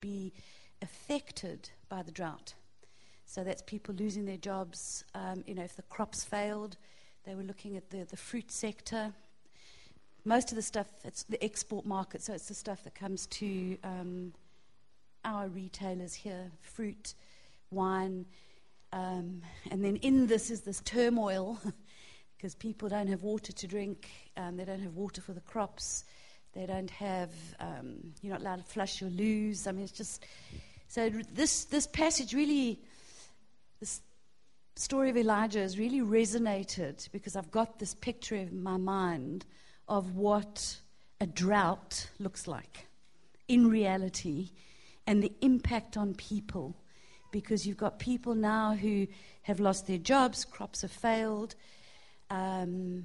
be affected by the drought. So that's people losing their jobs. Um, you know, if the crops failed, they were looking at the, the fruit sector. Most of the stuff, it's the export market, so it's the stuff that comes to um, our retailers here fruit, wine. Um, and then in this is this turmoil because people don't have water to drink, um, they don't have water for the crops, they don't have, um, you're not allowed to flush your loos. I mean, it's just. So this, this passage really, this story of Elijah has really resonated because I've got this picture in my mind of what a drought looks like in reality and the impact on people. Because you've got people now who have lost their jobs, crops have failed. Um,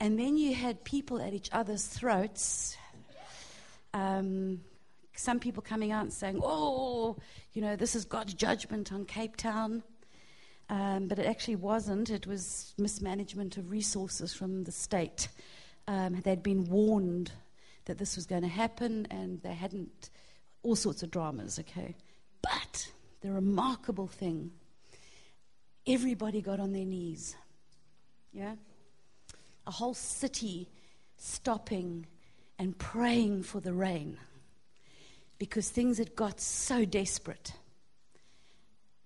and then you had people at each other's throats. Um, some people coming out and saying, oh, you know, this is God's judgment on Cape Town. Um, but it actually wasn't. It was mismanagement of resources from the state. Um, they'd been warned that this was going to happen, and they hadn't, all sorts of dramas, okay? But the remarkable thing, everybody got on their knees. Yeah? A whole city stopping and praying for the rain because things had got so desperate.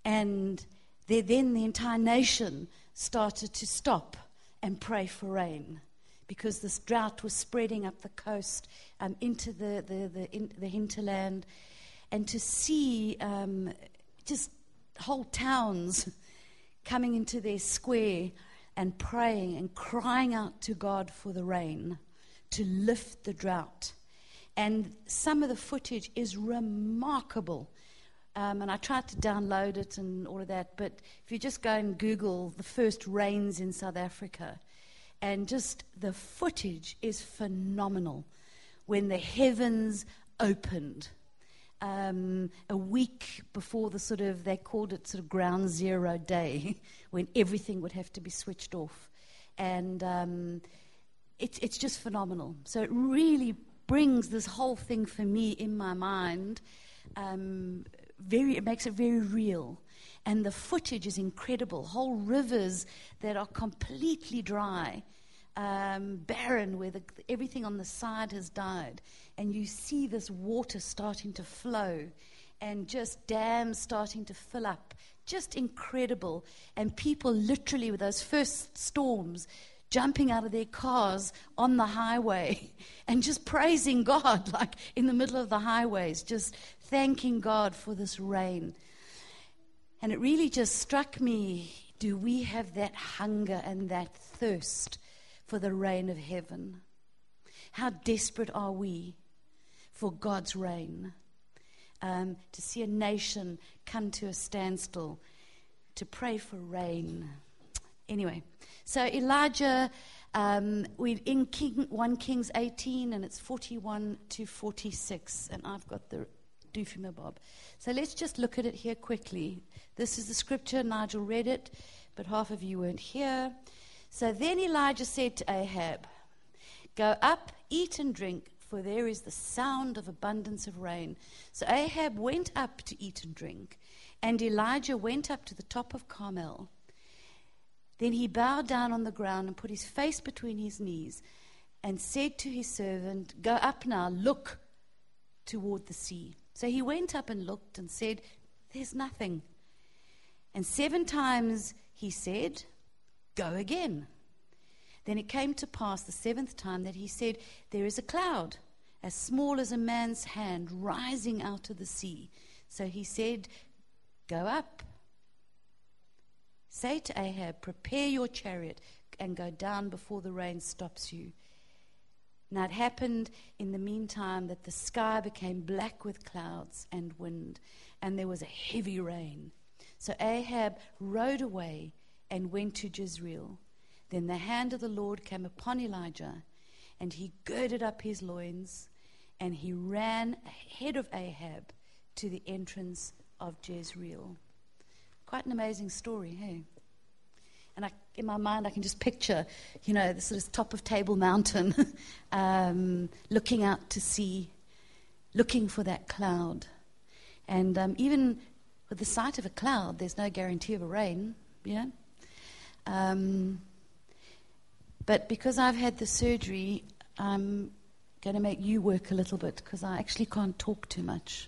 And then the entire nation started to stop and pray for rain because this drought was spreading up the coast um, into the, the, the, in, the, hinterland. And to see um, just whole towns coming into their square and praying and crying out to God for the rain to lift the drought. And some of the footage is remarkable. Um, and I tried to download it and all of that, but if you just go and Google the first rains in South Africa, and just the footage is phenomenal when the heavens opened um, a week before the sort of, they called it sort of ground zero day, when everything would have to be switched off. And um, it, it's just phenomenal. So it really brings this whole thing for me in my mind. Um, very, it makes it very real. And the footage is incredible. Whole rivers that are completely dry um, barren where the, everything on the side has died, and you see this water starting to flow and just dams starting to fill up. Just incredible. And people literally, with those first storms, jumping out of their cars on the highway and just praising God, like in the middle of the highways, just thanking God for this rain. And it really just struck me do we have that hunger and that thirst for the rain of heaven. How desperate are we for God's rain? Um, to see a nation come to a standstill, to pray for rain. Anyway, so Elijah, um, we're in King, 1 Kings 18, and it's 41 to 46, and I've got the doofy bob. So let's just look at it here quickly. This is the scripture. Nigel read it, but half of you weren't here. So then Elijah said to Ahab, Go up, eat and drink, for there is the sound of abundance of rain. So Ahab went up to eat and drink, and Elijah went up to the top of Carmel. Then he bowed down on the ground and put his face between his knees and said to his servant, Go up now, look toward the sea. So he went up and looked and said, There's nothing. And seven times he said, Go again. Then it came to pass the seventh time that he said, There is a cloud, as small as a man's hand, rising out of the sea. So he said, Go up. Say to Ahab, Prepare your chariot and go down before the rain stops you. Now it happened in the meantime that the sky became black with clouds and wind, and there was a heavy rain. So Ahab rode away and went to Jezreel. Then the hand of the Lord came upon Elijah, and he girded up his loins, and he ran ahead of Ahab to the entrance of Jezreel. Quite an amazing story, hey? And I, in my mind, I can just picture, you know, the sort of top of Table Mountain, um, looking out to sea, looking for that cloud. And um, even with the sight of a cloud, there's no guarantee of a rain, yeah? Um, but because I've had the surgery, I'm going to make you work a little bit because I actually can't talk too much.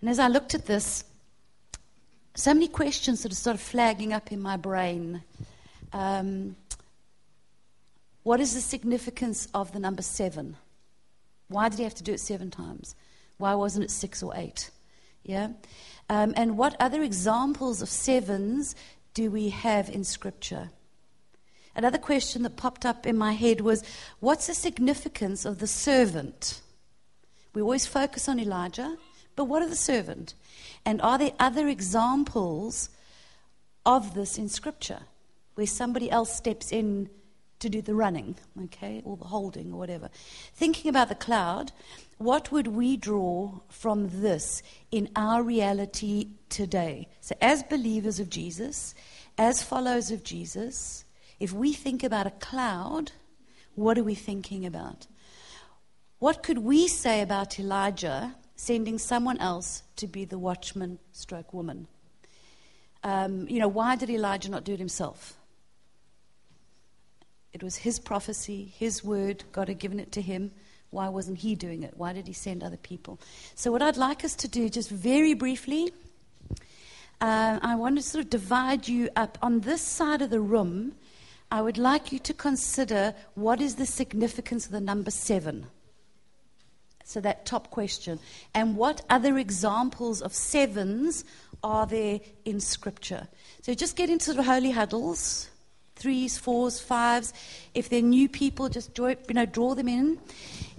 And as I looked at this, so many questions sort of flagging up in my brain. Um, what is the significance of the number seven? Why did he have to do it seven times? Why wasn't it six or eight? Yeah? Um, and what other examples of sevens do we have in Scripture? Another question that popped up in my head was what's the significance of the servant? We always focus on Elijah, but what of the servant? And are there other examples of this in Scripture where somebody else steps in to do the running, okay, or the holding or whatever? Thinking about the cloud, what would we draw from this in our reality today? So, as believers of Jesus, as followers of Jesus, if we think about a cloud, what are we thinking about? What could we say about Elijah sending someone else to be the watchman stroke woman? Um, you know, why did Elijah not do it himself? It was his prophecy, his word. God had given it to him. Why wasn't he doing it? Why did he send other people? So, what I'd like us to do, just very briefly, uh, I want to sort of divide you up. On this side of the room, I would like you to consider what is the significance of the number seven. So, that top question. And what other examples of sevens are there in Scripture? So, just get into the holy huddles threes, fours, fives. If they're new people, just draw, you know, draw them in.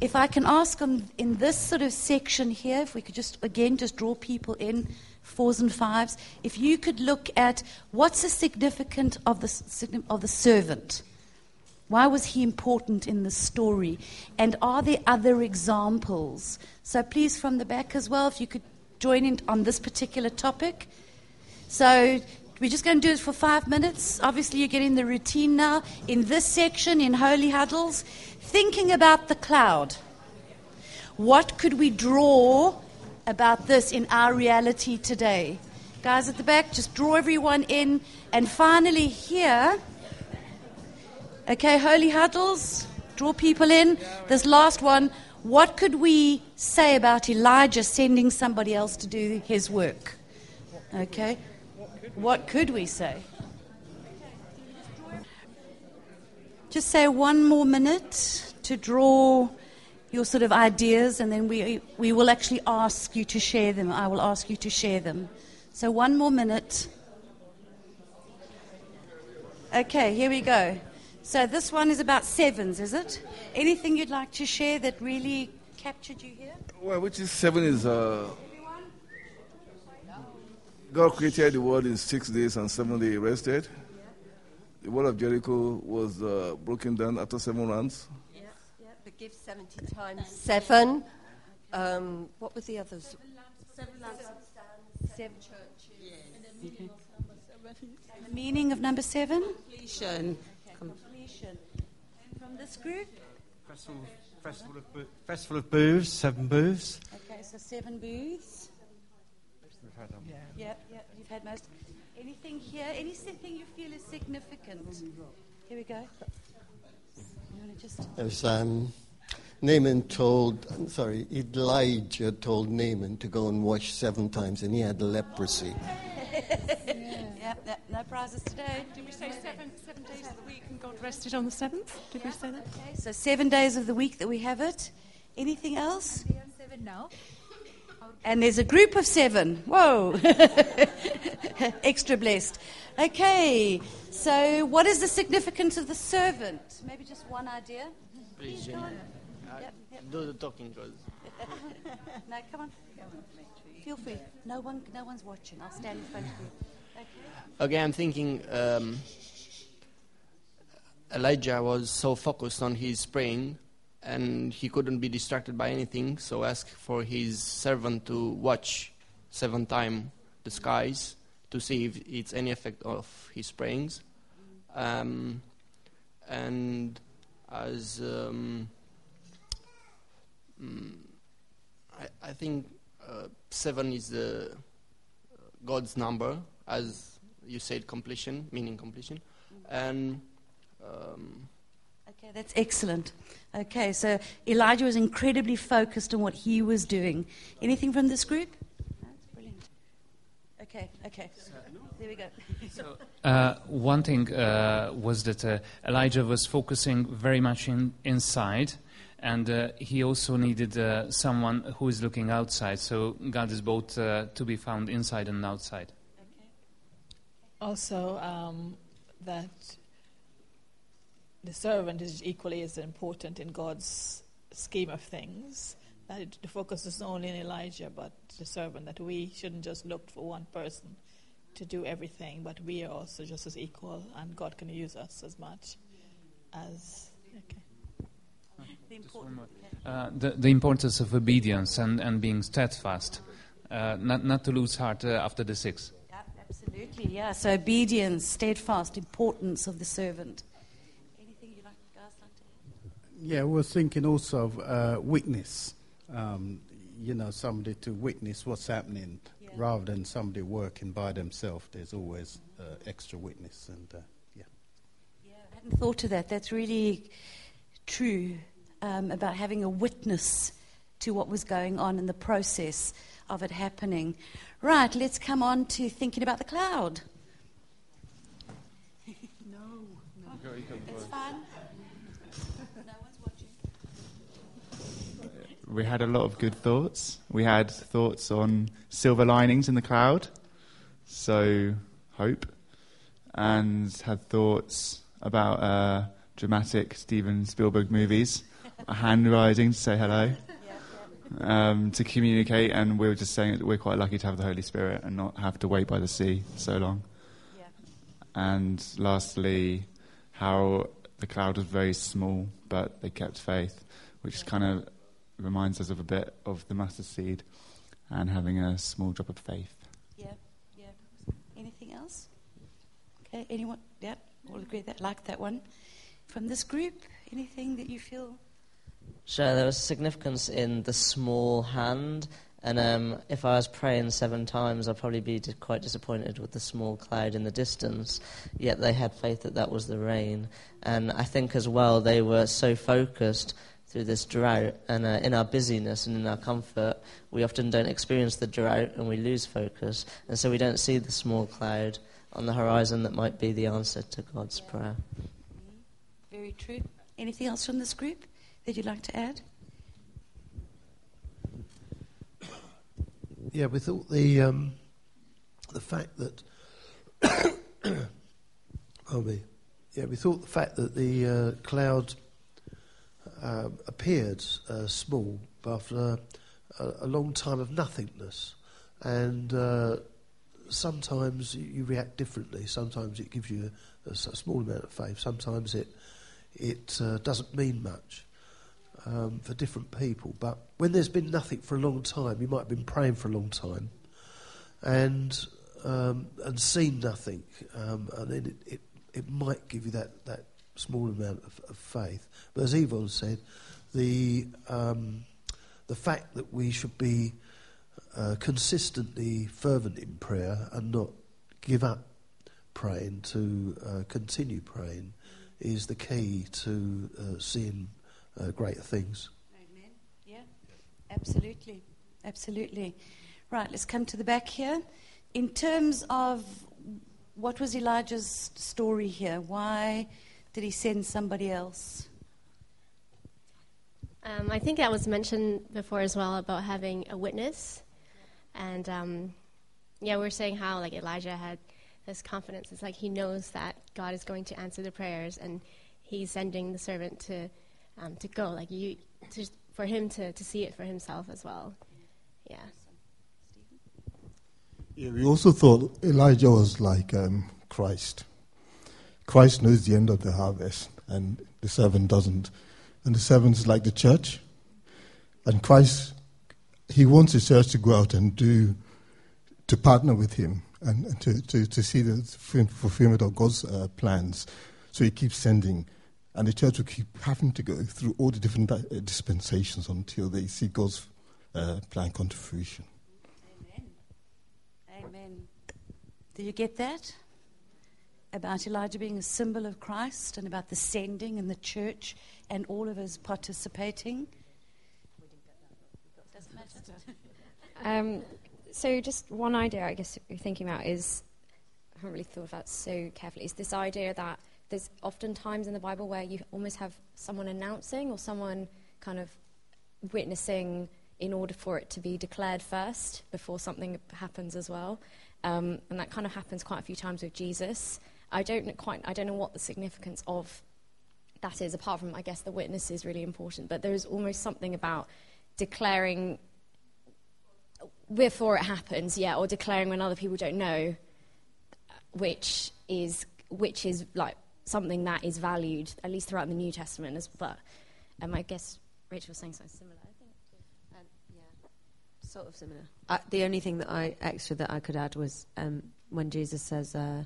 If I can ask on, in this sort of section here, if we could just, again, just draw people in fours and fives, if you could look at what's the significance of the, of the servant? Why was he important in the story? And are there other examples? So please, from the back as well, if you could join in on this particular topic. So we're just going to do it for five minutes. Obviously, you're getting the routine now. In this section, in Holy Huddles, thinking about the cloud. What could we draw about this in our reality today. Guys at the back, just draw everyone in. And finally, here, okay, holy huddles, draw people in. This last one, what could we say about Elijah sending somebody else to do his work? Okay, what could we say? Just say one more minute to draw your sort of ideas, and then we, we will actually ask you to share them. I will ask you to share them. So, one more minute. Okay, here we go. So, this one is about sevens, is it? Anything you'd like to share that really captured you here? Well, which is seven is. Uh, God created the world in six days and seven days rested. The wall of Jericho was uh, broken down after seven rounds give 70 times 7. Um, what were the others? Seven lampstands. Seven churches. The meaning of number seven? Completion. Okay. Completion. And from this group? Festival, festival, of, bo- festival of Booths, seven booths. Okay, so seven booths. We've had them. Yeah. yeah, yeah, you've had most. Anything here? Anything you feel is significant? Here we go. You want to just. There's um, Naaman told, I'm sorry, Elijah told Naaman to go and wash seven times, and he had leprosy. yeah, yeah, no prizes today. Did we say seven, seven days of the week and God rested on the seventh? Did yeah. we say that? Okay, so seven days of the week that we have it. Anything else? Seven now. And there's a group of seven. Whoa. Extra blessed. Okay, so what is the significance of the servant? Maybe just one idea? Please, yep, yep. do the talking because. no, come on. Feel free. No one, no one's watching. I'll stand in front of you. Okay. Okay, I'm thinking. Um, Elijah was so focused on his praying and he couldn't be distracted by anything, so asked for his servant to watch seven times the skies to see if it's any effect of his prayings. Um, and as um, Mm, I, I think uh, seven is uh, God's number, as you said, completion, meaning completion, and um, Okay, that's excellent. Okay, so Elijah was incredibly focused on what he was doing. Anything from this group? That's brilliant. Okay, okay. There we go. Uh, one thing uh, was that uh, Elijah was focusing very much in, inside, and uh, he also needed uh, someone who is looking outside. So God is both uh, to be found inside and outside. Also, um, that the servant is equally as important in God's scheme of things. That it, the focus is not only in Elijah, but the servant. That we shouldn't just look for one person to do everything, but we are also just as equal, and God can use us as much as. Okay. The important- Uh, the, the importance of obedience and, and being steadfast, uh, not, not to lose heart uh, after the six. Yeah, absolutely, yeah. So obedience, steadfast, importance of the servant. Anything you like, guys like to Yeah, we're thinking also of uh, witness. Um, you know, somebody to witness what's happening Yeah. rather than somebody working by themselves. There's always uh, extra witness, and uh, yeah. Yeah, I hadn't thought of that. That's really true um, about having a witness to what was going on in the process of it happening. Right, let's come on to thinking about the cloud. no, no. It's fine. No one's watching. We had a lot of good thoughts. We had thoughts on silver linings in the cloud, so hope, and had thoughts about uh, dramatic Steven Spielberg movies, a hand rising to say hello, um, to communicate, and we were just saying that we're quite lucky to have the Holy Spirit and not have to wait by the sea so long. Yeah. And lastly, how the cloud was very small, but they kept faith, which is kind of reminds us of a bit of the mustard seed and having a small drop of faith. Yeah, yeah. Anything else? Okay, anyone? Yeah, all agree that. Like that one. From this group, anything that you feel? Sure, there was significance in the small hand, and um, if I was praying seven times, I'd probably be di- quite disappointed with the small cloud in the distance. Yet they had faith that that was the rain, and I think as well they were so focused through this drought, and uh, in our busyness and in our comfort, we often don't experience the drought, and we lose focus, and so we don't see the small cloud on the horizon that might be the answer to God's prayer. Very true. Anything else from this group that you'd like to add? Yeah, we thought the um, the fact that oh me, yeah, we thought the fact that the uh, cloud uh, appeared uh, small after a, a long time of nothingness, and uh, sometimes you, react differently. Sometimes it gives you a small amount of faith. Sometimes it it uh, doesn't mean much um, for different people. But when there's been nothing for a long time, you might have been praying for a long time, and um, and seen nothing, um, and then it, it, it might give you that, that small amount of, of faith. But as Yvonne said, the um, the fact that we should be uh, consistently fervent in prayer and not give up praying to uh, continue praying is the key to uh, seeing uh, greater things. Amen. Yeah, absolutely. Absolutely. Right, let's come to the back here. In terms of what was Elijah's story here? Why did he send somebody else? Um, I think that was mentioned before as well about having a witness, and um, yeah, we are saying how like Elijah had this confidence. It's like he knows that God is going to answer the prayers, and he's sending the servant to um, to go, like you, to, for him to, to see it for himself as well. Yeah. Yeah, we also thought Elijah was like um, Christ. Christ knows the end of the harvest, and the servant doesn't. And the servant is like the church. And Christ, he wants the church to go out and do, to partner with him and, and to, to, to see the fulfillment of God's uh, plans. So he keeps sending. And the church will keep having to go through all the different uh, dispensations until they see God's uh, plan come to fruition. Amen amen. Did you get that? About Elijah being a symbol of Christ and about the sending and the church and all of us participating? Um, so, just one idea I guess you're thinking about is, I haven't really thought about so carefully, is this idea that there's often times in the Bible where you almost have someone announcing or someone kind of witnessing in order for it to be declared first before something happens as well. Um, and that kind of happens quite a few times with Jesus. I don't quite, I don't know what the significance of that is, apart from, I guess, the witness is really important. But there is almost something about declaring before it happens, yeah, or declaring when other people don't know, which is which is like something that is valued at least throughout the New Testament. As but um, I guess Rachel was saying something similar. I think. Um, yeah, sort of similar. Uh, the only thing that I extra that I could add was um, when Jesus says, uh,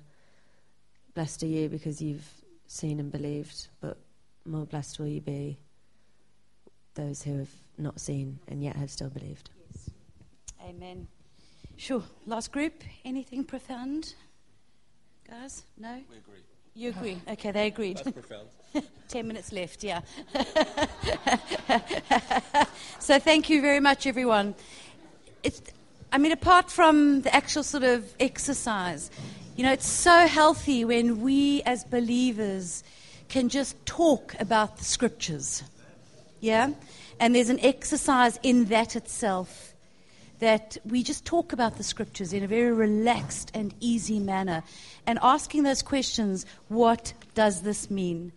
"Blessed are you because you've seen and believed, but more blessed will you be those who have not seen and yet have still believed." Yes. Amen. Sure. Last group. Anything profound, guys? No. We agree. You agree? Okay, they agreed. That's profound. Ten minutes left, yeah. so thank you very much, everyone. It's, I mean, apart from the actual sort of exercise, you know, it's so healthy when we as believers can just talk about the scriptures. Yeah? And there's an exercise in that itself that we just talk about the scriptures in a very relaxed and easy manner and asking those questions what does this mean?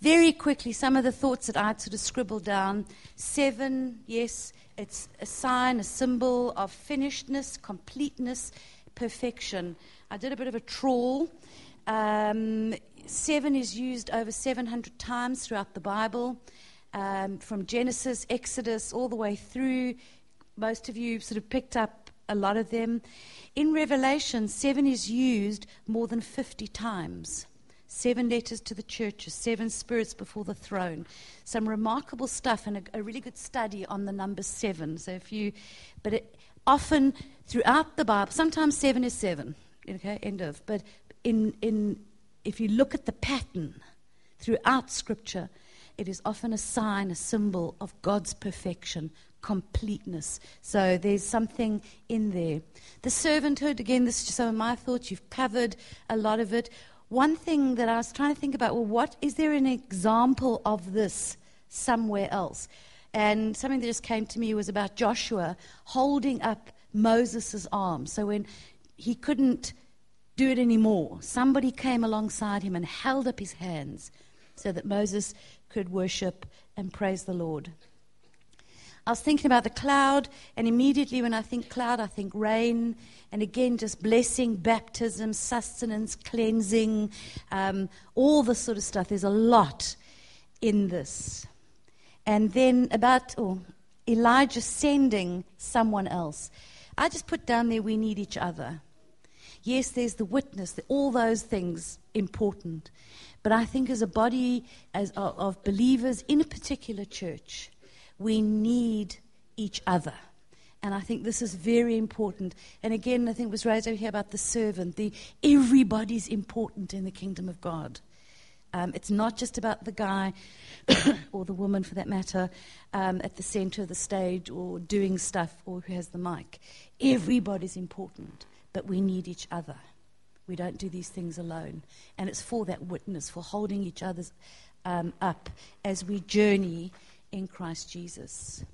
Very quickly, some of the thoughts that I'd sort of scribbled down. Seven, yes, it's a sign, a symbol of finishedness, completeness, perfection. I did a bit of a trawl. Um, seven is used over 700 times throughout the Bible, um, from Genesis, Exodus, all the way through. Most of you sort of picked up a lot of them. In Revelation, seven is used more than 50 times. Seven letters to the churches, seven spirits before the throne. Some remarkable stuff and a, a really good study on the number seven. So if you, but it, often throughout the Bible, sometimes seven is seven. Okay, end of. But in in if you look at the pattern throughout Scripture, it is often a sign, a symbol of God's perfection, completeness. So there's something in there. The servanthood, again, this is just some of my thoughts. You've covered a lot of it. One thing that I was trying to think about well, what is there an example of this somewhere else? And something that just came to me was about Joshua holding up Moses' arm. So when he couldn't do it anymore, somebody came alongside him and held up his hands so that Moses could worship and praise the Lord. I was thinking about the cloud, and immediately when I think cloud, I think rain. And again, just blessing, baptism, sustenance, cleansing, um, all this sort of stuff. There's a lot in this. And then about oh, Elijah sending someone else. I just put down there we need each other. Yes, there's the witness, all those things important. But I think as a body as, of, of believers in a particular church, we need each other. And I think this is very important. And again, I think it was raised over here about the servant. The everybody's important in the kingdom of God. Um, it's not just about the guy or the woman, for that matter, um, at the center of the stage or doing stuff or who has the mic. Everybody's important, but we need each other. We don't do these things alone. And it's for that witness, for holding each other um, up as we journey in Christ Jesus.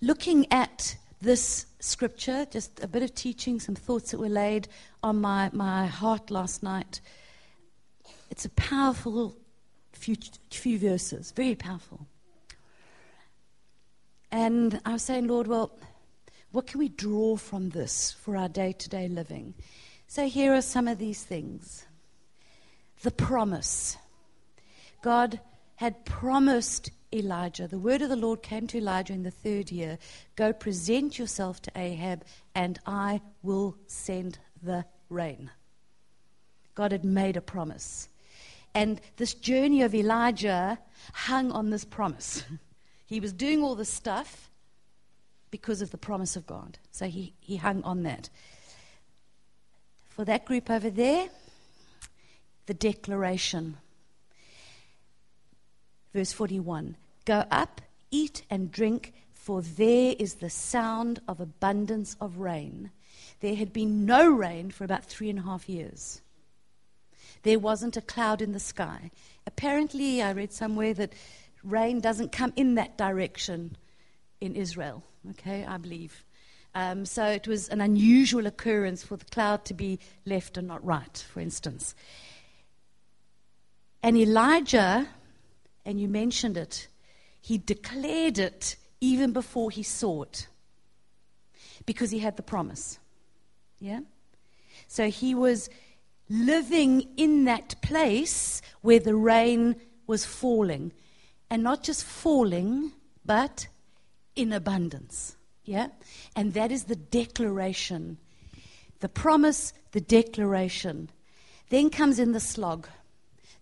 Looking at this scripture, just a bit of teaching, some thoughts that were laid on my, my heart last night. It's a powerful few, few verses, very powerful. And I was saying, Lord, well, what can we draw from this for our day to day living? So here are some of these things. The promise. God had promised Elijah. The word of the Lord came to Elijah in the third year Go present yourself to Ahab, and I will send the rain. God had made a promise. And this journey of Elijah hung on this promise. He was doing all this stuff because of the promise of God. So he, he hung on that. For that group over there, the declaration. Verse 41 Go up, eat and drink, for there is the sound of abundance of rain. There had been no rain for about three and a half years. There wasn't a cloud in the sky. Apparently, I read somewhere that rain doesn't come in that direction in Israel, okay, I believe. Um, so it was an unusual occurrence for the cloud to be left and not right, for instance. And Elijah, and you mentioned it, he declared it even before he saw it because he had the promise. Yeah? So he was living in that place where the rain was falling. And not just falling, but in abundance. Yeah? And that is the declaration. The promise, the declaration. Then comes in the slog,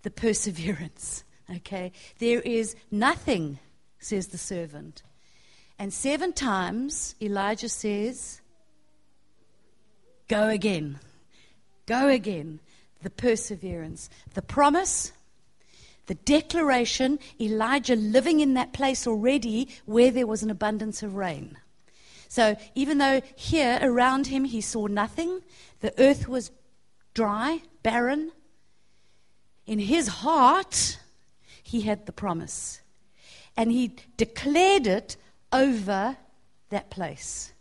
the perseverance. Okay? There is nothing, says the servant. And seven times Elijah says, Go again. Go again. The perseverance. The promise, the declaration, Elijah living in that place already where there was an abundance of rain. So even though here around him he saw nothing, the earth was dry, barren, in his heart he had the promise. And he declared it over that place.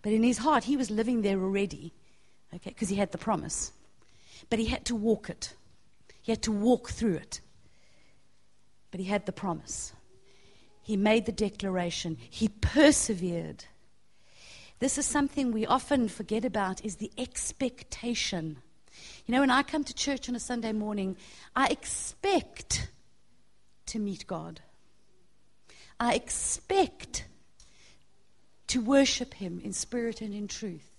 But in his heart, he was living there already, okay, because he had the promise. But he had to walk it, he had to walk through it. But he had the promise. He made the declaration, he persevered. This is something we often forget about is the expectation. You know, when I come to church on a Sunday morning, I expect to meet God. I expect to worship Him in spirit and in truth,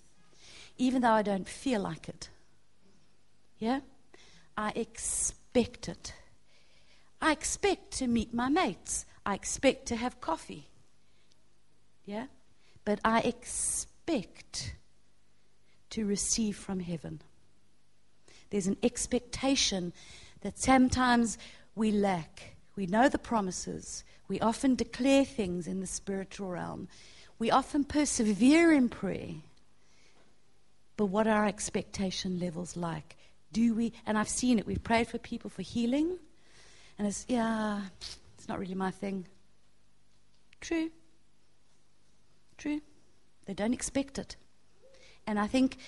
even though I don't feel like it. Yeah? I expect it. I expect to meet my mates. I expect to have coffee. Yeah? But I expect to receive from heaven. There's an expectation that sometimes we lack. We know the promises, we often declare things in the spiritual realm. We often persevere in prayer. But what are our expectation levels like? Do we, and I've seen it, we've prayed for people for healing, and it's, yeah, it's not really my thing. True. True. They don't expect it. And I think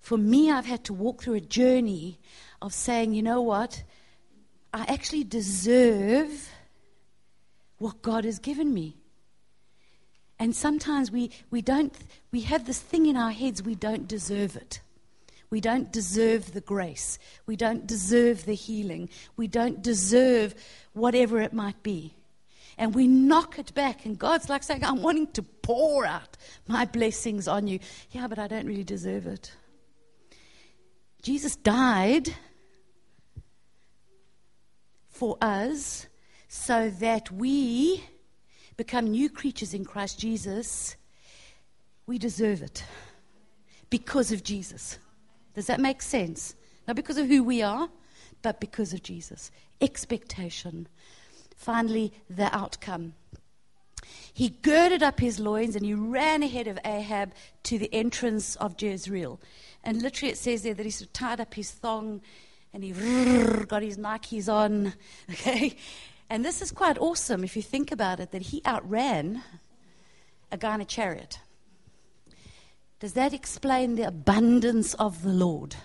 for me, I've had to walk through a journey of saying, you know what? I actually deserve what God has given me. And sometimes we, we don't, we have this thing in our heads, we don't deserve it. We don't deserve the grace. We don't deserve the healing. We don't deserve whatever it might be. And we knock it back, and God's like saying, I'm wanting to pour out my blessings on you. Yeah, but I don't really deserve it. Jesus died for us so that we become new creatures in Christ Jesus, we deserve it because of Jesus. Does that make sense? Not because of who we are, but because of Jesus. Expectation. Finally, the outcome. He girded up his loins and he ran ahead of Ahab to the entrance of Jezreel. And literally, it says there that he sort of tied up his thong and he got his Nikes on. Okay? And this is quite awesome if you think about it that he outran a guy in a chariot. Does that explain the abundance of the Lord?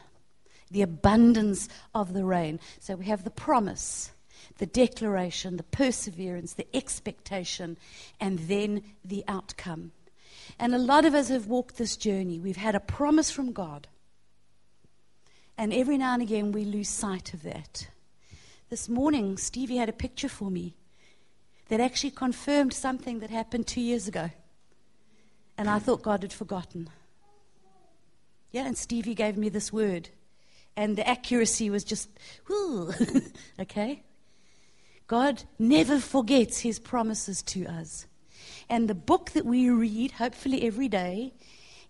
The abundance of the rain. So we have the promise, the declaration, the perseverance, the expectation, and then the outcome. And a lot of us have walked this journey. We've had a promise from God. And every now and again we lose sight of that. This morning, Stevie had a picture for me that actually confirmed something that happened two years ago. And I thought God had forgotten. Yeah, and Stevie gave me this word. And the accuracy was just, whoo, okay? God never forgets his promises to us. And the book that we read, hopefully every day,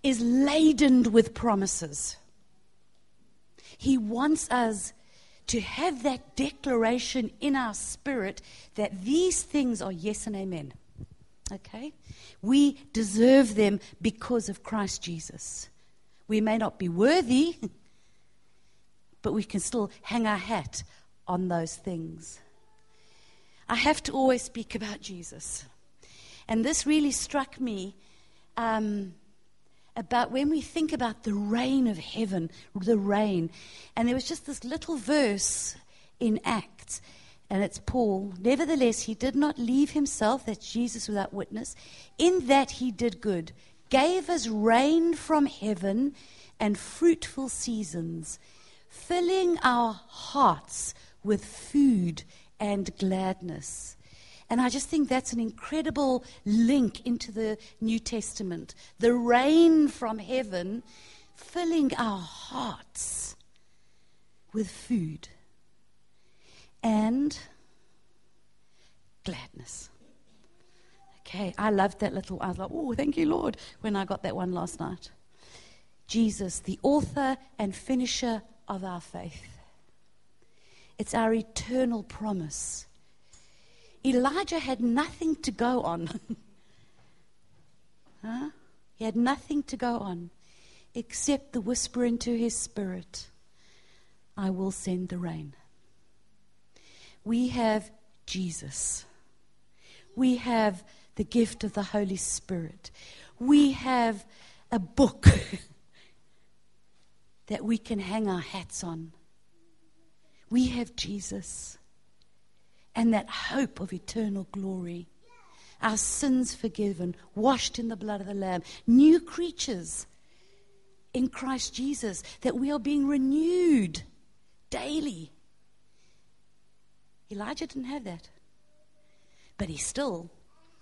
is laden with promises. He wants us to have that declaration in our spirit that these things are yes and amen. Okay? We deserve them because of Christ Jesus. We may not be worthy, but we can still hang our hat on those things. I have to always speak about Jesus. And this really struck me um, about when we think about the rain of heaven, the rain. And there was just this little verse in Acts, and it's Paul. Nevertheless, he did not leave himself, that's Jesus without witness, in that he did good, gave us rain from heaven and fruitful seasons, filling our hearts with food and gladness. And I just think that's an incredible link into the New Testament. The rain from heaven filling our hearts with food and gladness. Okay, I loved that little. I was like, oh, thank you, Lord, when I got that one last night. Jesus, the author and finisher of our faith. It's our eternal promise Elijah had nothing to go on. huh? He had nothing to go on except the whisper into his spirit I will send the rain. We have Jesus. We have the gift of the Holy Spirit. We have a book that we can hang our hats on. We have Jesus and that hope of eternal glory. Our sins forgiven, washed in the blood of the Lamb, new creatures in Christ Jesus, that we are being renewed daily. Elijah didn't have that. But he still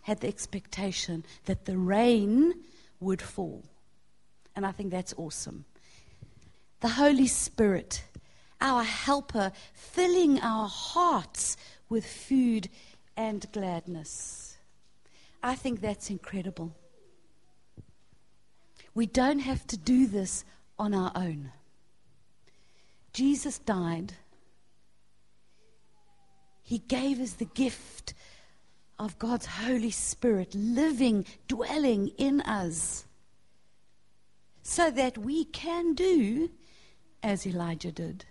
had the expectation that the rain would fall. And I think that's awesome. The Holy Spirit, our helper, filling our hearts with food and gladness. I think that's incredible. We don't have to do this on our own. Jesus died. He gave us the gift of God's Holy Spirit living, dwelling in us, so that we can do as Elijah did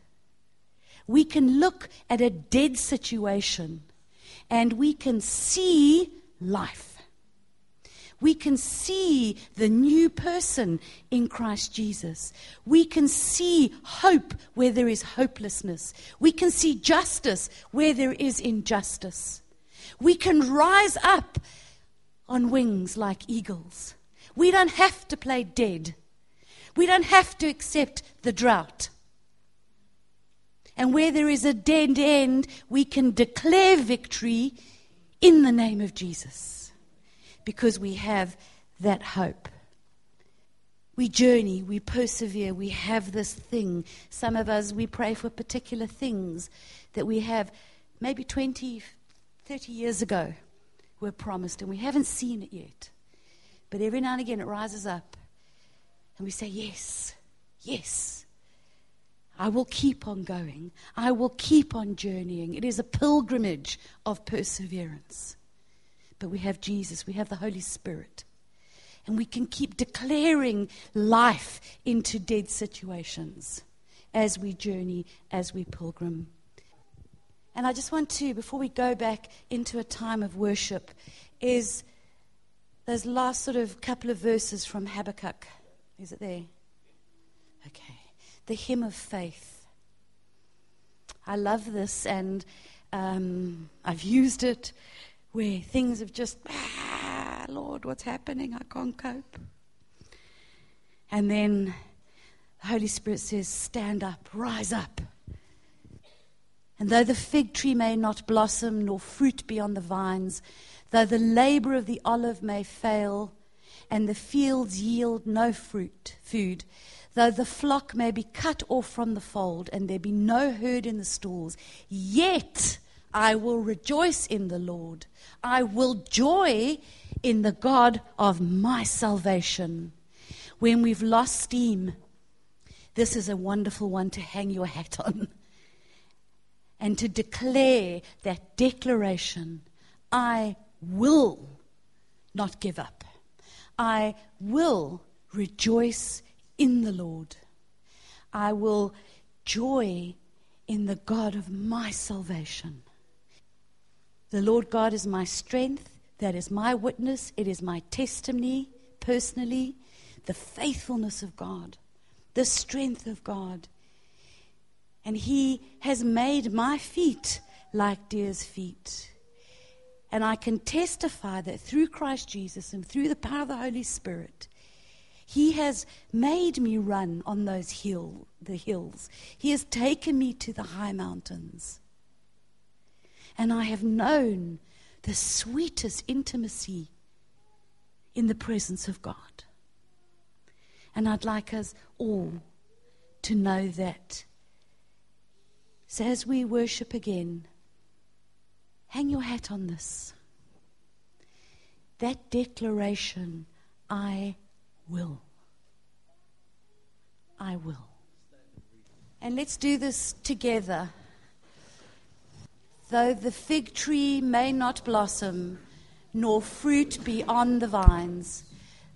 we can look at a dead situation and we can see life. We can see the new person in Christ Jesus. We can see hope where there is hopelessness. We can see justice where there is injustice. We can rise up on wings like eagles. We don't have to play dead. We don't have to accept the drought. And where there is a dead end, we can declare victory in the name of Jesus because we have that hope. We journey, we persevere, we have this thing. Some of us, we pray for particular things that we have maybe 20, 30 years ago were promised, and we haven't seen it yet. But every now and again it rises up, and we say, Yes, yes. I will keep on going. I will keep on journeying. It is a pilgrimage of perseverance. But we have Jesus, we have the Holy Spirit. And we can keep declaring life into dead situations as we journey, as we pilgrim. And I just want to, before we go back into a time of worship, is those last sort of couple of verses from Habakkuk. Is it there? Okay the hymn of faith. I love this, and um, I've used it where things have just, ah, Lord, what's happening? I can't cope. And then the Holy Spirit says, Stand up, rise up. And though the fig tree may not blossom, nor fruit be on the vines, though the labor of the olive may fail, and the fields yield no fruit, food, Though the flock may be cut off from the fold and there be no herd in the stalls, yet I will rejoice in the Lord. I will joy in the God of my salvation. When we've lost steam, this is a wonderful one to hang your hat on and to declare that declaration I will not give up. I will rejoice in the Lord. I will joy in the God of my salvation. The Lord God is my strength. That is my witness. It is my testimony personally. The faithfulness of God, the strength of God. And He has made my feet like deer's feet. And I can testify that through Christ Jesus and through the power of the Holy Spirit, He has made me run on those hill, the hills. He has taken me to the high mountains. And I have known the sweetest intimacy in the presence of God. And I'd like us all to know that. So as we worship again, hang your hat on this. That declaration, I will. I will. And let's do this together. Though the fig tree may not blossom, nor fruit be on the vines,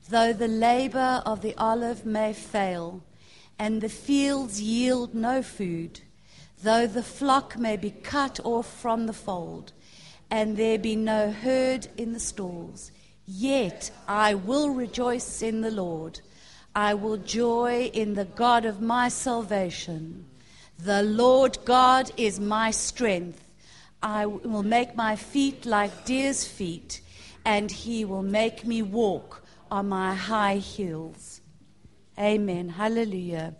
though the labor of the olive may fail, and the fields yield no food, though the flock may be cut off from the fold, and there be no herd in the stalls, yet I will rejoice in the Lord. I will joy in the God of my salvation. The Lord God is my strength. I will make my feet like deer's feet, and he will make me walk on my high hills. Amen. Hallelujah.